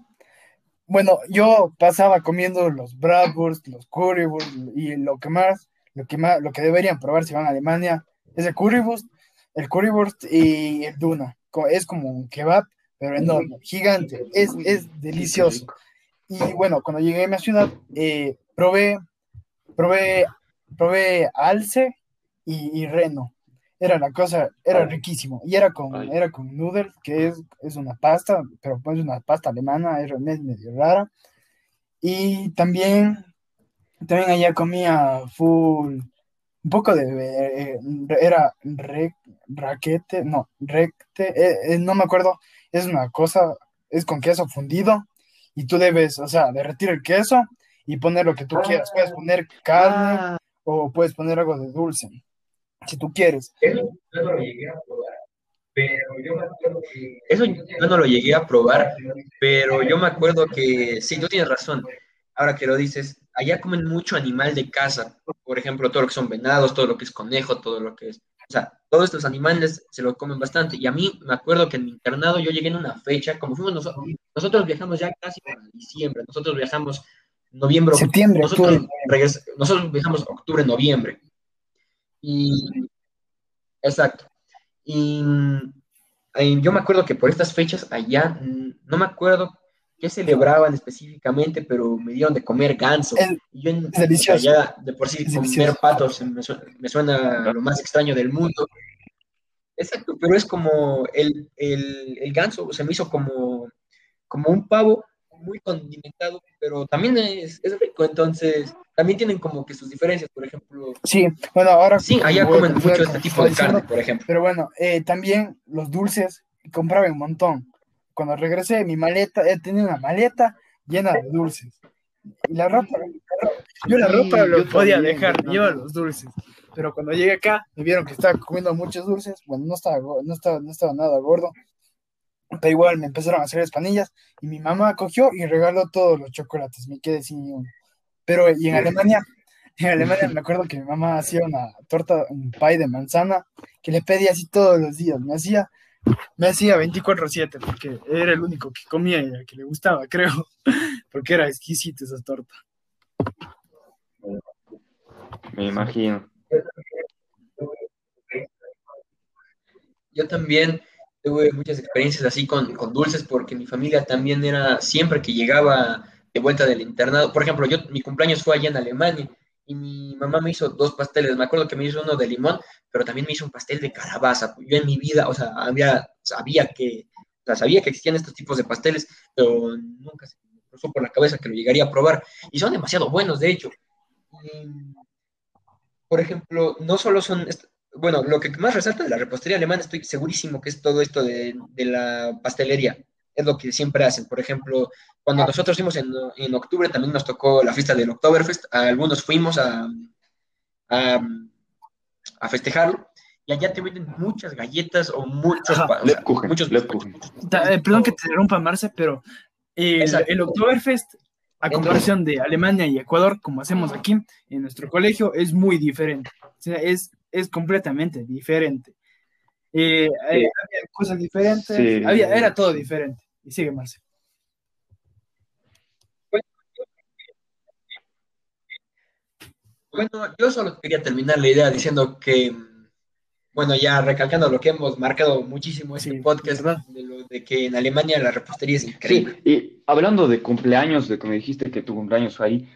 bueno, yo pasaba comiendo los bratwurst, los currywurst y lo que más, lo que más, lo que deberían probar si van a Alemania es el currywurst, el currywurst y el duna. Es como un kebab, pero enorme, gigante, es, es delicioso. Y bueno, cuando llegué a mi ciudad, eh, probé, probé, probé alce y, y reno. Era la cosa, era riquísimo. Y era con, Ay. era con noodles, que es, es una pasta, pero pues una pasta alemana, es medio, rara. Y también, también allá comía full, un poco de, eh, era re- raquete, no, recte, eh, eh, no me acuerdo, es una cosa, es con queso fundido y tú debes, o sea, derretir el queso y poner lo que tú quieras. Puedes poner carne Ah, o puedes poner algo de dulce, si tú quieres. Eso yo no lo llegué a probar, pero yo me acuerdo que... Eso yo no lo llegué a probar, pero yo me acuerdo que, sí, tú tienes razón, ahora que lo dices, allá comen mucho animal de casa, por ejemplo, todo lo que son venados, todo lo que es conejo, todo lo que es... O sea, todos estos animales se lo comen bastante. Y a mí me acuerdo que en mi internado yo llegué en una fecha, como fuimos nosotros, nosotros viajamos ya casi para diciembre, nosotros viajamos noviembre, Septiembre, nosotros, nosotros viajamos octubre, noviembre. Y, exacto. Y, y yo me acuerdo que por estas fechas allá, mm, no me acuerdo qué celebraban específicamente, pero me dieron de comer ganso. Es- Y yo en- es delicioso. allá, de por sí, Es comer delicioso. patos me suena, me suena lo más extraño del mundo. Exacto, pero es como el, el, el ganso se me hizo como, como un pavo muy condimentado, pero también es, es rico, entonces también tienen como que sus diferencias, por ejemplo. Sí, bueno, ahora Sí, allá comen mucho este tipo de carne, diciendo, por ejemplo. Pero bueno, eh, también los dulces, compraba un montón. Cuando regresé, mi maleta, he tenido una maleta llena de dulces. Y la ropa, la ropa- yo la Sí, ropa lo yo podía también, dejar, me lleva los dulces. Pero cuando llegué acá, me vieron que estaba comiendo muchos dulces. Bueno, no estaba, no estaba, no estaba nada gordo. Pero igual me empezaron a hacer espanillas y mi mamá cogió y regaló todos los chocolates. Me quedé sin uno. Pero y en Alemania, en Alemania me acuerdo que mi mamá hacía una torta, un pie de manzana que le pedía así todos los días. Me hacía, me hacía 24/7 porque era el único que comía y al que le gustaba, creo. Porque era exquisita esa torta. me imagino. Yo también tuve muchas experiencias así con, con dulces porque mi familia también era, siempre que llegaba de vuelta del internado, por ejemplo, yo, mi cumpleaños fue allá en Alemania y mi mamá me hizo dos pasteles, me acuerdo que me hizo uno de limón, pero también me hizo un pastel de calabaza. Yo en mi vida, o sea, había, sabía que, sabía que existían estos tipos de pasteles, pero nunca se me cruzó por la cabeza que lo llegaría a probar. Y son demasiado buenos, de hecho. Por ejemplo, no solo son, bueno, lo que más resalta de la repostería alemana, estoy segurísimo que es todo esto de, de la pastelería. Es lo que siempre hacen. Por ejemplo, cuando nosotros fuimos en, en octubre, también nos tocó la fiesta del Oktoberfest. Algunos fuimos a, a, a festejarlo. Y allá te venden muchas galletas o muchos, Ajá. pa- o sea, Lebkuchen, muchos. Ta- eh, perdón que te interrumpa, Marce, pero el, Oktoberfest, a comparación de Alemania y Ecuador, como hacemos aquí en nuestro colegio, es muy diferente. O sea, es, es completamente diferente. Eh, hay- había cosas diferentes, Sí. había, era todo diferente. Y sigue, Marce. Bueno, yo solo quería terminar la idea diciendo que, bueno, ya recalcando lo que hemos marcado muchísimo este Sí, podcast, ¿verdad? de, lo, de que en Alemania la repostería es Sí, increíble. y hablando de cumpleaños, de como dijiste que tu cumpleaños fue ahí,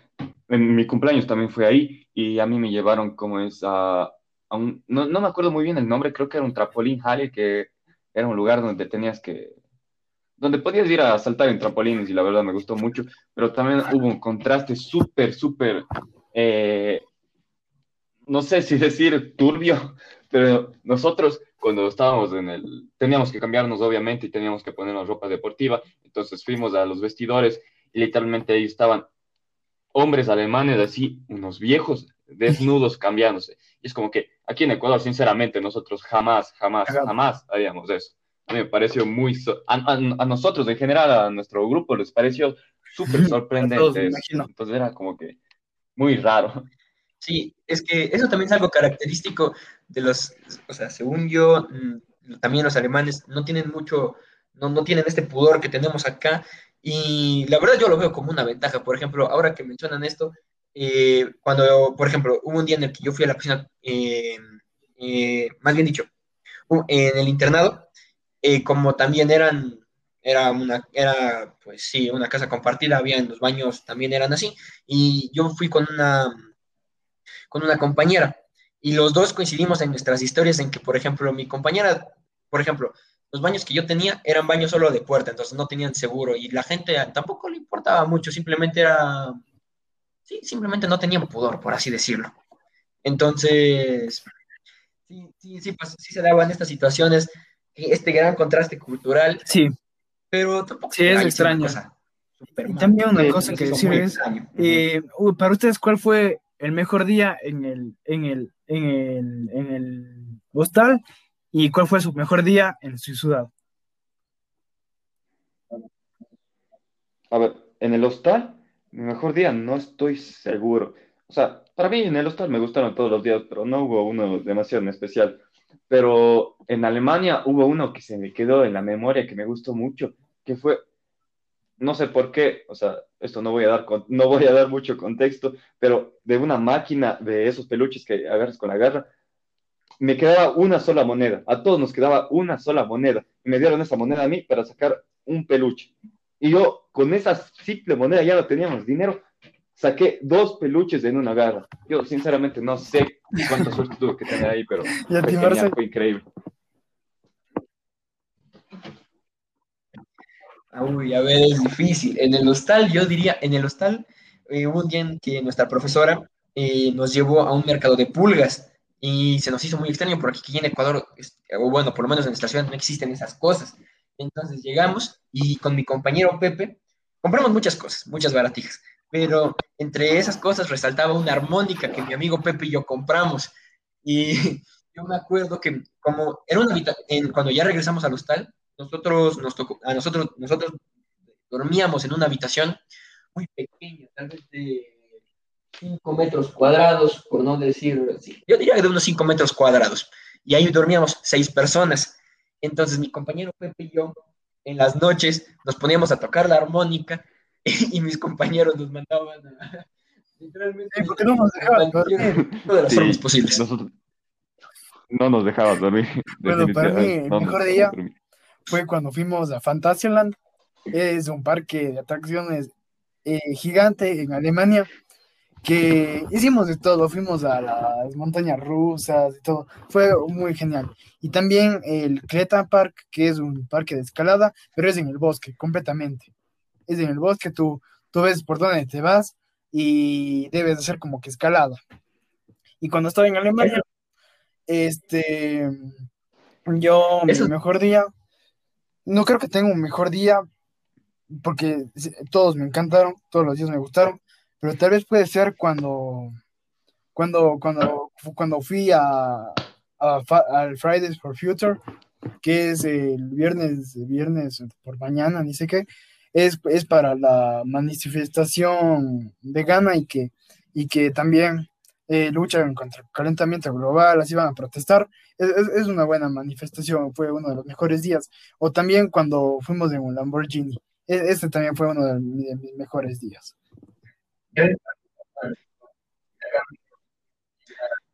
en mi cumpleaños también fue ahí y a mí me llevaron como es a, a un, no, no me acuerdo muy bien el nombre, creo que era un trampolín Halle, que era un lugar donde tenías que, donde podías ir a saltar en trampolines y la verdad me gustó mucho, pero también hubo un contraste súper, súper, eh, no sé si decir turbio, pero nosotros cuando estábamos en el, teníamos que cambiarnos obviamente y teníamos que ponernos ropa deportiva, entonces fuimos a los vestidores y literalmente ahí estaban hombres alemanes así, unos viejos desnudos cambiándose. Y es como que aquí en Ecuador, sinceramente, nosotros jamás, jamás, jamás haríamos eso. A mí me pareció muy, a, nosotros en general, a nuestro grupo les pareció súper sorprendente. Entonces era como que muy raro. Sí, es que eso también es algo característico de los, o sea, según yo, mm, también los alemanes no tienen mucho, no, no tienen este pudor que tenemos acá. Y la verdad yo lo veo como una ventaja. Por ejemplo, ahora que mencionan esto, eh, cuando, por ejemplo, hubo un día en el que yo fui a la piscina, eh, eh, más bien dicho, en el internado, como también eran, era una, era, pues sí, una casa compartida, había en los baños también eran así, y yo fui con una, con una compañera, y los dos coincidimos en nuestras historias en que, por ejemplo, mi compañera, por ejemplo, los baños que yo tenía eran baños solo de puerta, entonces no tenían seguro, y la gente tampoco le importaba mucho, simplemente era, sí, simplemente no tenían pudor, por así decirlo. Entonces, sí, sí, sí, pues, sí se daban estas situaciones este gran contraste cultural. Sí. Pero tampoco sí, es extraño. Y también una cosa que decir es, eh, para ustedes, ¿cuál fue el mejor día en el, en el, en el, en el hostal y cuál fue su mejor día en su ciudad? A ver, en el hostal, mi mejor día no estoy seguro. O sea, para mí en el hostal me gustaron todos los días, pero no hubo uno demasiado en especial pero en Alemania hubo uno que se me quedó en la memoria que me gustó mucho, que fue, no sé por qué, o sea, esto no voy a dar, no voy a dar mucho contexto, pero de una máquina de esos peluches que agarras con la garra, me quedaba una sola moneda, a todos nos quedaba una sola moneda, me dieron esa moneda a mí para sacar un peluche. Y yo con esa simple moneda ya no teníamos dinero, saqué dos peluches en una garra. Yo sinceramente no sé cuánta suerte tuve que tener ahí, pero fue, increíble. Uy, a ver, es difícil. En el hostal, yo diría, en el hostal eh, hubo un día en que nuestra profesora eh, nos llevó a un mercado de pulgas y se nos hizo muy extraño porque aquí en Ecuador, o bueno, por lo menos en nuestra ciudad no existen esas cosas. Entonces llegamos y con mi compañero Pepe compramos muchas cosas, muchas baratijas pero entre esas cosas resaltaba una armónica que mi amigo Pepe y yo compramos. Y yo me acuerdo que como era una en, cuando ya regresamos al hostal, nosotros, nos tocó, a nosotros, nosotros dormíamos en una habitación muy pequeña, tal vez de 5 metros cuadrados, por no decir, yo diría de unos 5 metros cuadrados. Y ahí dormíamos seis personas. Entonces mi compañero Pepe y yo, en las noches, nos poníamos a tocar la armónica y mis compañeros nos mandaban a, literalmente ¿Por qué no nos dejaban dormir? De las formas posibles. Nosotros, no nos dejaban dormir. Bueno, para mí el mejor día fue cuando fuimos a Fantasyland. Es un parque de atracciones eh, gigante en Alemania que hicimos de todo, fuimos a las montañas rusas y todo, fue muy genial. Y también el Creta Park, que es un parque de escalada, pero es en el bosque, completamente es en el bosque, tú, tú ves por dónde te vas y debes hacer como que escalada. Y cuando estaba en Alemania, este, yo, mi mejor día, no creo que tenga un mejor día, porque todos me encantaron, todos los días me gustaron, pero tal vez puede ser cuando, cuando, cuando, cuando fui a, al Fridays for Future, que es el viernes, viernes por mañana, ni sé qué, es, para la manifestación vegana y que, y que también eh, luchan contra el calentamiento global, así van a protestar. Es, una buena manifestación, fue uno de los mejores días. O también cuando fuimos en un Lamborghini, este también fue uno de, mis mejores días.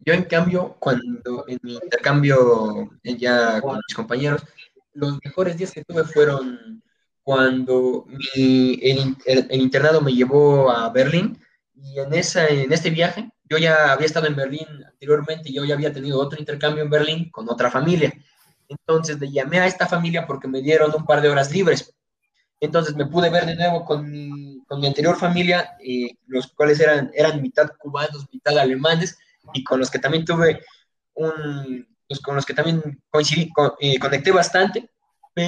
Yo, en cambio, cuando en mi intercambio ya con mis compañeros, los mejores días que tuve fueron cuando el, internado me llevó a Berlín y en, esa, en este viaje yo ya había estado en Berlín anteriormente y yo ya había tenido otro intercambio en Berlín con otra familia. Entonces le llamé a esta familia porque me dieron un par de horas libres. Entonces me pude ver de nuevo con mi, con mi anterior familia, eh, los cuales eran, eran mitad cubanos, mitad alemanes, y con los que también tuve un, los con los que también coincidí, eh, conecté bastante,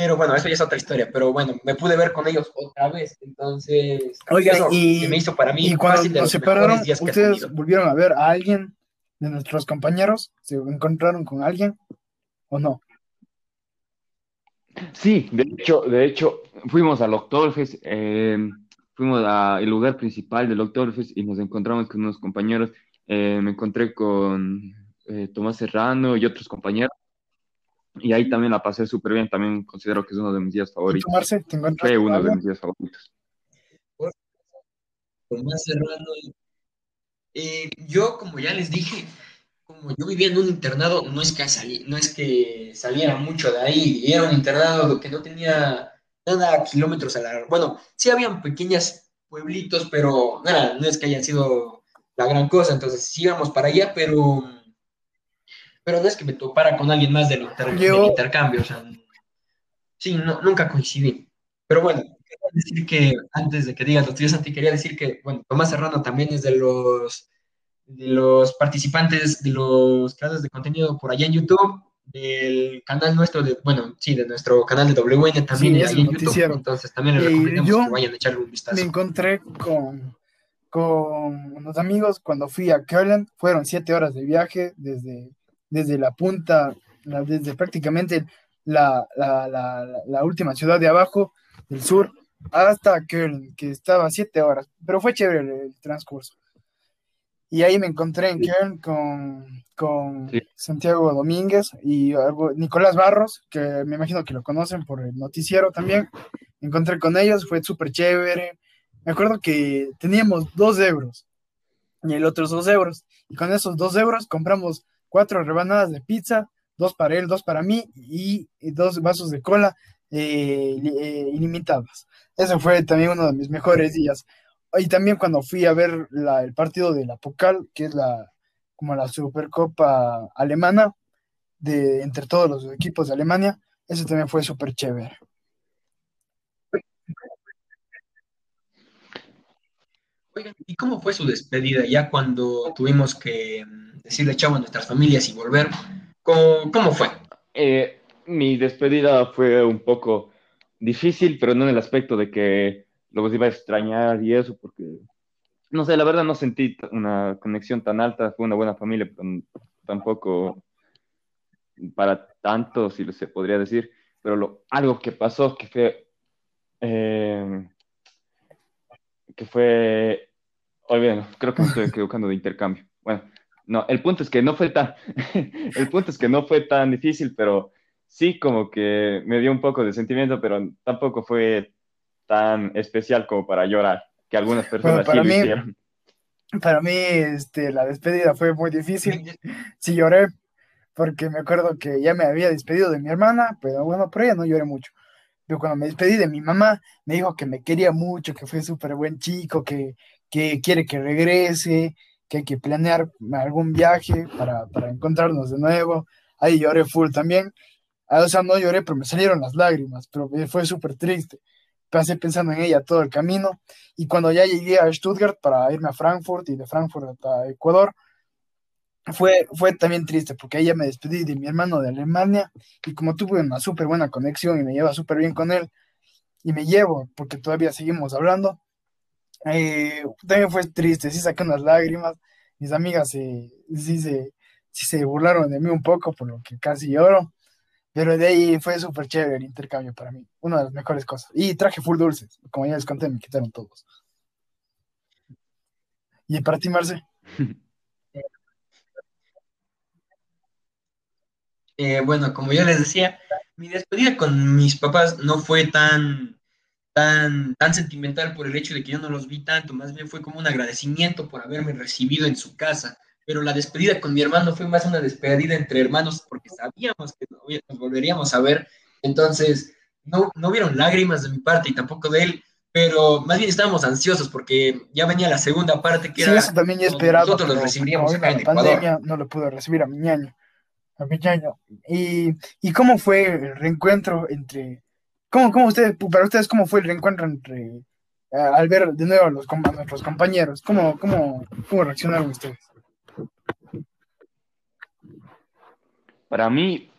pero bueno, eso ya es otra historia, pero bueno, me pude ver con ellos otra vez, entonces, Oiga, eso y, me hizo para mí y cuando fácil de nos los separaron, ¿ustedes volvieron a ver a alguien de nuestros compañeros? ¿Se encontraron con alguien o no? Sí, de hecho, de hecho, fuimos al Oktoberfest, eh, fuimos al lugar principal del Oktoberfest y nos encontramos con unos compañeros. Eh, me encontré con eh, Tomás Serrano y otros compañeros. Y ahí también la pasé súper bien. También considero que es uno de mis días ¿Y favoritos. Marce, te Fue uno de mis días favoritos. Tomás Serrano, eh, yo, como ya les dije, como yo vivía en un internado, no es que salí, no es que saliera mucho de ahí, era un internado que no tenía nada a kilómetros a la... Bueno, sí habían pequeños pueblitos, pero no, era- no es que hayan sido la gran cosa, entonces sí íbamos para allá, pero, pero no es que me topara con alguien más del, inter- Yo- del intercambio, o sea, sí, no- nunca coincidí. Pero bueno, quería decir que, antes de que digas lo tuyo, Santi, quería decir que, bueno, Tomás Serrano también es de los de los participantes de los creadores de contenido por allá en YouTube, del canal nuestro, de, bueno, sí, de nuestro canal de WN también Sí, ahí es en el YouTube. noticiero. Entonces también les recomendamos que vayan a echarle un vistazo. Me encontré con, con unos amigos cuando fui a Köln. Fueron siete horas de viaje desde, desde la punta, la- desde prácticamente la, la, la, última ciudad de abajo del sur hasta Köln, que estaba siete horas. Pero fue chévere el, transcurso. Y ahí me encontré en Köln con, con Sí. Santiago Domínguez y algo- Nicolás Barros, que me imagino que lo conocen por el noticiero también. Me encontré con ellos, fue súper chévere. Me acuerdo que teníamos dos euros y el otro dos euros. Y con esos dos euros compramos cuatro rebanadas de pizza, dos para él, dos para mí y, dos vasos de cola eh, eh, ilimitados. Ese fue también uno de mis mejores días. Y también cuando fui a ver el partido de la Pokal, que es la como la Supercopa alemana de entre todos los equipos de Alemania, ese también fue súper chévere. Oigan, ¿y cómo fue su despedida ya cuando tuvimos que mm, decirle chao a nuestras familias y volver? ¿Cómo, fue? Eh, mi despedida fue un poco difícil, pero no en el aspecto de que los iba a extrañar y eso, porque, no sé, la verdad no sentí una conexión tan alta, fue una buena familia, pero tampoco para tanto, si se podría decir, pero lo, algo que pasó que fue, eh, que fue, olvídalo, creo que me estoy equivocando de intercambio. No, el punto es que no fue tan, el punto es que no fue tan difícil, pero sí como que me dio un poco de sentimiento, pero tampoco fue tan especial como para llorar, que algunas personas sí lo mí- hicieron. Para mí, este, la despedida fue muy difícil. Sí lloré, porque me acuerdo que ya me había despedido de mi hermana, pero bueno, por ella no lloré mucho. Pero cuando me despedí de mi mamá, me dijo que me quería mucho, que fue súper buen chico, que, que quiere que regrese, que hay que planear algún viaje para, para encontrarnos de nuevo. Ahí lloré full también. Ah, O sea, no lloré, pero me salieron las lágrimas, pero fue súper triste. Pasé pensando en ella todo el camino. Y cuando ya llegué a Stuttgart para irme a Frankfurt y de Frankfurt a Ecuador, fue, fue también triste porque ya me despedí de mi hermano de Alemania y como tuve una súper buena conexión y me lleva súper bien con él y me llevo porque todavía seguimos hablando, eh, también fue triste, sí saqué unas lágrimas, mis amigas sí, se, sí se burlaron de mí un poco por lo que casi lloro, pero de ahí fue súper chévere el intercambio para mí, una de las mejores cosas. Y traje full dulces, como ya les conté, me quitaron todos. ¿Y para ti, Marce? Eh, bueno, como ya les decía, mi despedida con mis papás no fue tan, tan, tan sentimental por el hecho de que yo no los vi tanto, más bien fue como un agradecimiento por haberme recibido en su casa. Pero la despedida con mi hermano fue más una despedida entre hermanos porque sabíamos que nos volveríamos a ver. Entonces, no, no hubieron lágrimas de mi parte y tampoco de él, pero más bien estábamos ansiosos porque ya venía la segunda parte que Sí, era eso también ya esperaba. nosotros los recibiríamos acá en la Ecuador. pandemia, no lo pude recibir a mi ñaño. A mi ñaño. ¿Y, y cómo fue el reencuentro entre... ¿Cómo, cómo ustedes, para ustedes, cómo fue el reencuentro entre... eh, al ver de nuevo a, los, a nuestros compañeros? ¿Cómo, cómo, cómo reaccionaron ustedes? para mí,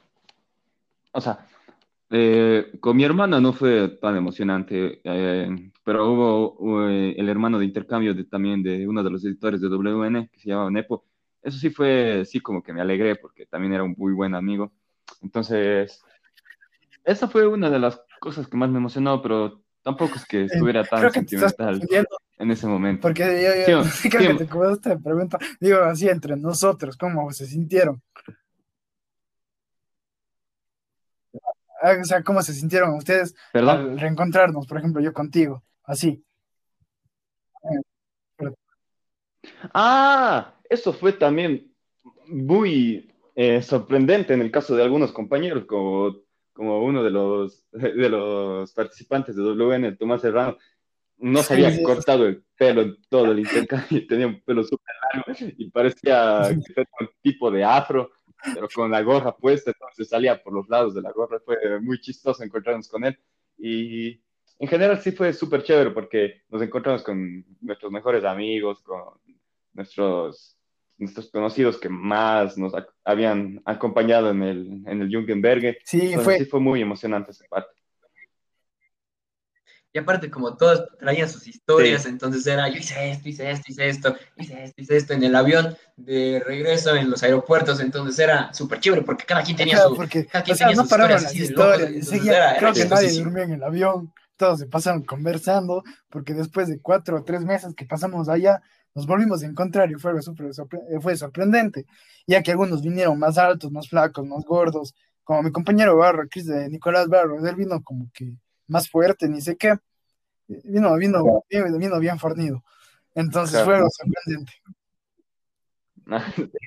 o sea, eh, con mi hermana no fue tan emocionante, eh, pero hubo eh, el hermano de intercambio de, también de uno de los editores de WN, que se llamaba Nepo. Eso sí fue, sí, como que me alegré, porque también era un muy buen amigo. Entonces, esa fue una de las cosas que más me emocionó, pero tampoco es que estuviera tan sentimental en ese momento. Porque yo, sí, creo que te esta pregunta, digo así entre nosotros, ¿cómo se sintieron? Ah, o sea, ¿cómo se sintieron ustedes al reencontrarnos, por ejemplo, yo contigo, así? Ah, eso fue también muy eh, sorprendente en el caso de algunos compañeros, como, como uno de los, de los participantes de WN, Tomás Serrano, no se había cortado el pelo en todo el intercambio, tenía un pelo súper largo y parecía que un tipo de afro pero con la gorra puesta, entonces salía por los lados de la gorra, fue muy chistoso encontrarnos con él y en general sí fue súper chévere porque nos encontramos con nuestros mejores amigos, con nuestros, nuestros conocidos que más nos habían acompañado en el, en el Jungenberge. Sí, fue... sí fue muy emocionante esa parte. Y aparte, como todos traían sus historias, entonces era, yo hice esto, hice esto, hice esto, hice esto, hice esto en el avión de regreso en los aeropuertos, entonces era súper chévere porque cada quien tenía su porque, cada quien tenía no paraban las historias, creo que nadie durmió en el avión, todos se pasaron conversando, porque después de cuatro o tres meses que pasamos allá, nos volvimos a encontrar y fue, super, eh, fue sorprendente, ya que algunos vinieron más altos, más flacos, más gordos, como mi compañero Barro, Chris de Nicolás Barro, él vino como que más fuerte, ni sé qué. Vino, vino, vino, vino bien fornido. Entonces fue sorprendente.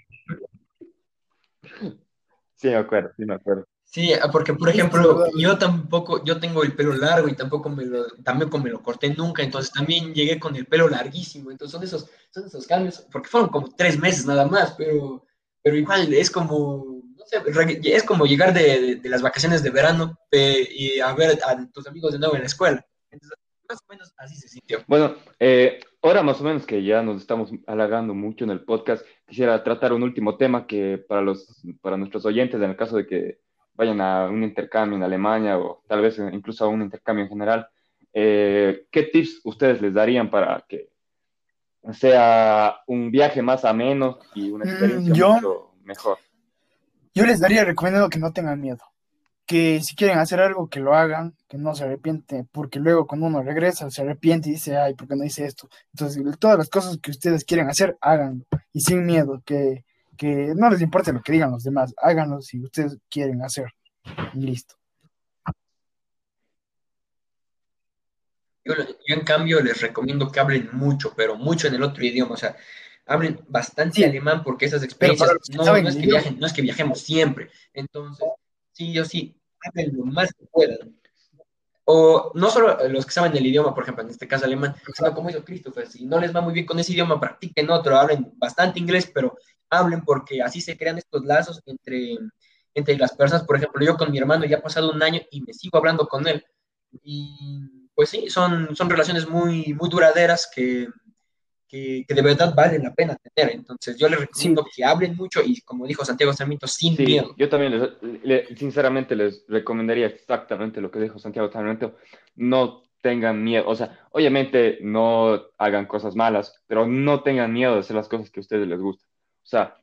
Sí, me acuerdo, sí, me acuerdo. Sí, porque por ejemplo, yo tampoco, yo tengo el pelo largo y tampoco me lo, tampoco me lo corté nunca, entonces también llegué con el pelo larguísimo, entonces son esos, son esos cambios, porque fueron como tres meses nada más, pero, pero igual es como, es como llegar de, las vacaciones de verano y a ver a tus amigos de nuevo en la escuela. más o menos así se sintió. Bueno, eh, ahora más o menos que ya nos estamos halagando mucho en el podcast, quisiera tratar un último tema que para, los, para nuestros oyentes, en el caso de que vayan a un intercambio en Alemania o tal vez incluso a un intercambio en general, eh, ¿qué tips ustedes les darían para que sea un viaje más ameno y una mm, experiencia mucho mejor? Yo les daría recomendado que no tengan miedo, que si quieren hacer algo, que lo hagan, que no se arrepienten, porque luego cuando uno regresa se arrepiente y dice, ay, ¿por qué no hice esto? Entonces, todas las cosas que ustedes quieren hacer, háganlo, y sin miedo, que, no les importe lo que digan los demás, háganlo si ustedes quieren hacer, y listo. Yo, yo, en cambio les recomiendo que hablen mucho, pero mucho en el otro idioma. O sea, hablen bastante alemán porque esas experiencias no, es que viajen, no es que viajemos siempre. Entonces, sí o sí, hablen lo más que puedan. O no solo los que saben el idioma, por ejemplo, en este caso alemán, sino como hizo Christopher, si no les va muy bien con ese idioma, practiquen otro, hablen bastante inglés, pero hablen porque así se crean estos lazos entre, entre las personas. Por ejemplo, yo con mi hermano ya ha pasado un año y me sigo hablando con él. Y pues sí, son, son relaciones muy, muy duraderas que, que, de verdad vale la pena tener. Entonces, yo les recomiendo que hablen mucho y, como dijo Santiago Sarmiento, sin miedo. Yo también, sinceramente, les recomendaría exactamente lo que dijo Santiago Sarmiento. No tengan miedo, o sea, obviamente no hagan cosas malas, pero no tengan miedo de hacer las cosas que a ustedes les gustan. O sea,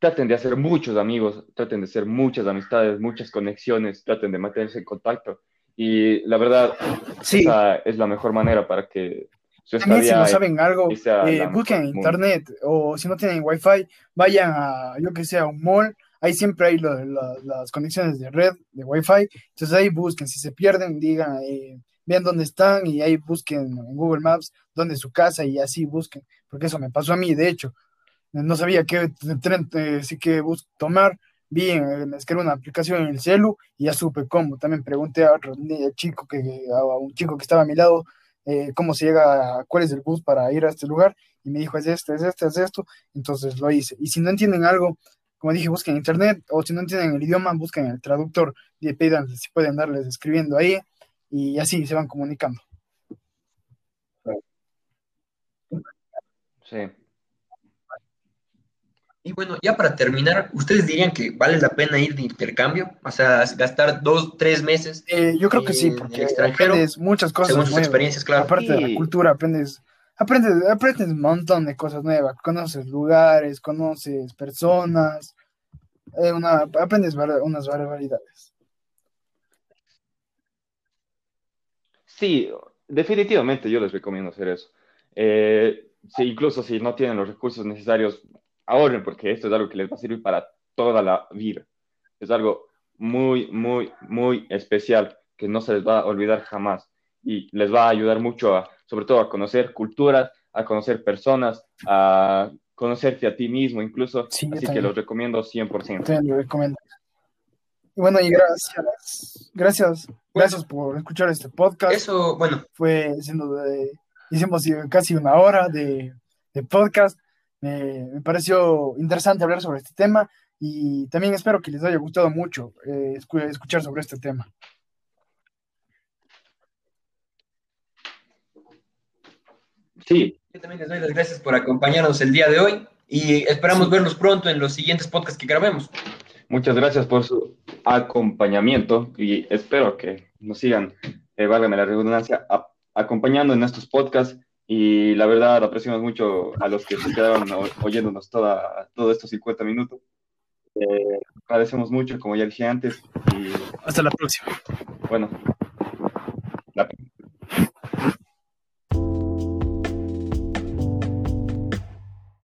traten de hacer muchos amigos, traten de hacer muchas amistades, muchas conexiones, traten de mantenerse en contacto. Y la verdad, esa es la mejor manera para que también si no saben algo, eh, busquen en internet o si no tienen wifi, vayan a, yo que sé, a un mall, ahí siempre hay las conexiones de red, de wifi, entonces ahí busquen, si se pierden, digan, eh, vean dónde están y ahí busquen en Google Maps dónde es su casa y así busquen, porque eso me pasó a mí, de hecho, no sabía qué tren eh, sí que tomar, vi, me descargué una aplicación en el celu y ya supe cómo, también pregunté a otro chico que, a un chico que estaba a mi lado, eh, cómo se llega, cuál es el bus para ir a este lugar, y me dijo, es este, es este, es esto, entonces lo hice. Y si no entienden algo, como dije, busquen en internet, o si no entienden el idioma, busquen el traductor y pidan si pueden darles escribiendo ahí, y así se van comunicando. Sí. Y bueno, ya para terminar, ¿ustedes dirían que vale la pena ir de intercambio? O sea, gastar dos, tres meses. Eh, yo creo que sí, porque aprendes muchas cosas. Según sus experiencias, claro. Aparte de la cultura, aprendes, aprendes, aprendes un montón de cosas nuevas. Conoces lugares, conoces personas, eh, una, aprendes unas barbaridades. Sí, definitivamente yo les recomiendo hacer eso. Eh, incluso si no tienen los recursos necesarios, ahorren porque esto es algo que les va a servir para toda la vida. Es algo muy, muy, muy especial que no se les va a olvidar jamás y les va a ayudar mucho, a, sobre todo a conocer culturas, a conocer personas, a conocerte a ti mismo incluso. Así que los recomiendo 100%. También lo recomiendo. Y bueno, y gracias, gracias, gracias por escuchar este podcast. Eso, bueno. Fue siendo de, hicimos casi una hora de, podcast. Me pareció interesante hablar sobre este tema y también espero que les haya gustado mucho eh, escuchar sobre este tema. Sí. Yo también les doy las gracias por acompañarnos el día de hoy y esperamos verlos pronto en los siguientes podcasts que grabemos. Muchas gracias por su acompañamiento y espero que nos sigan, eh, válgame la redundancia, acompañando en estos podcasts y la verdad apreciamos mucho a los que se quedaron oyéndonos toda, todos estos 50 minutos. Eh, agradecemos mucho, como ya dije antes. Y, Hasta la próxima. Bueno, la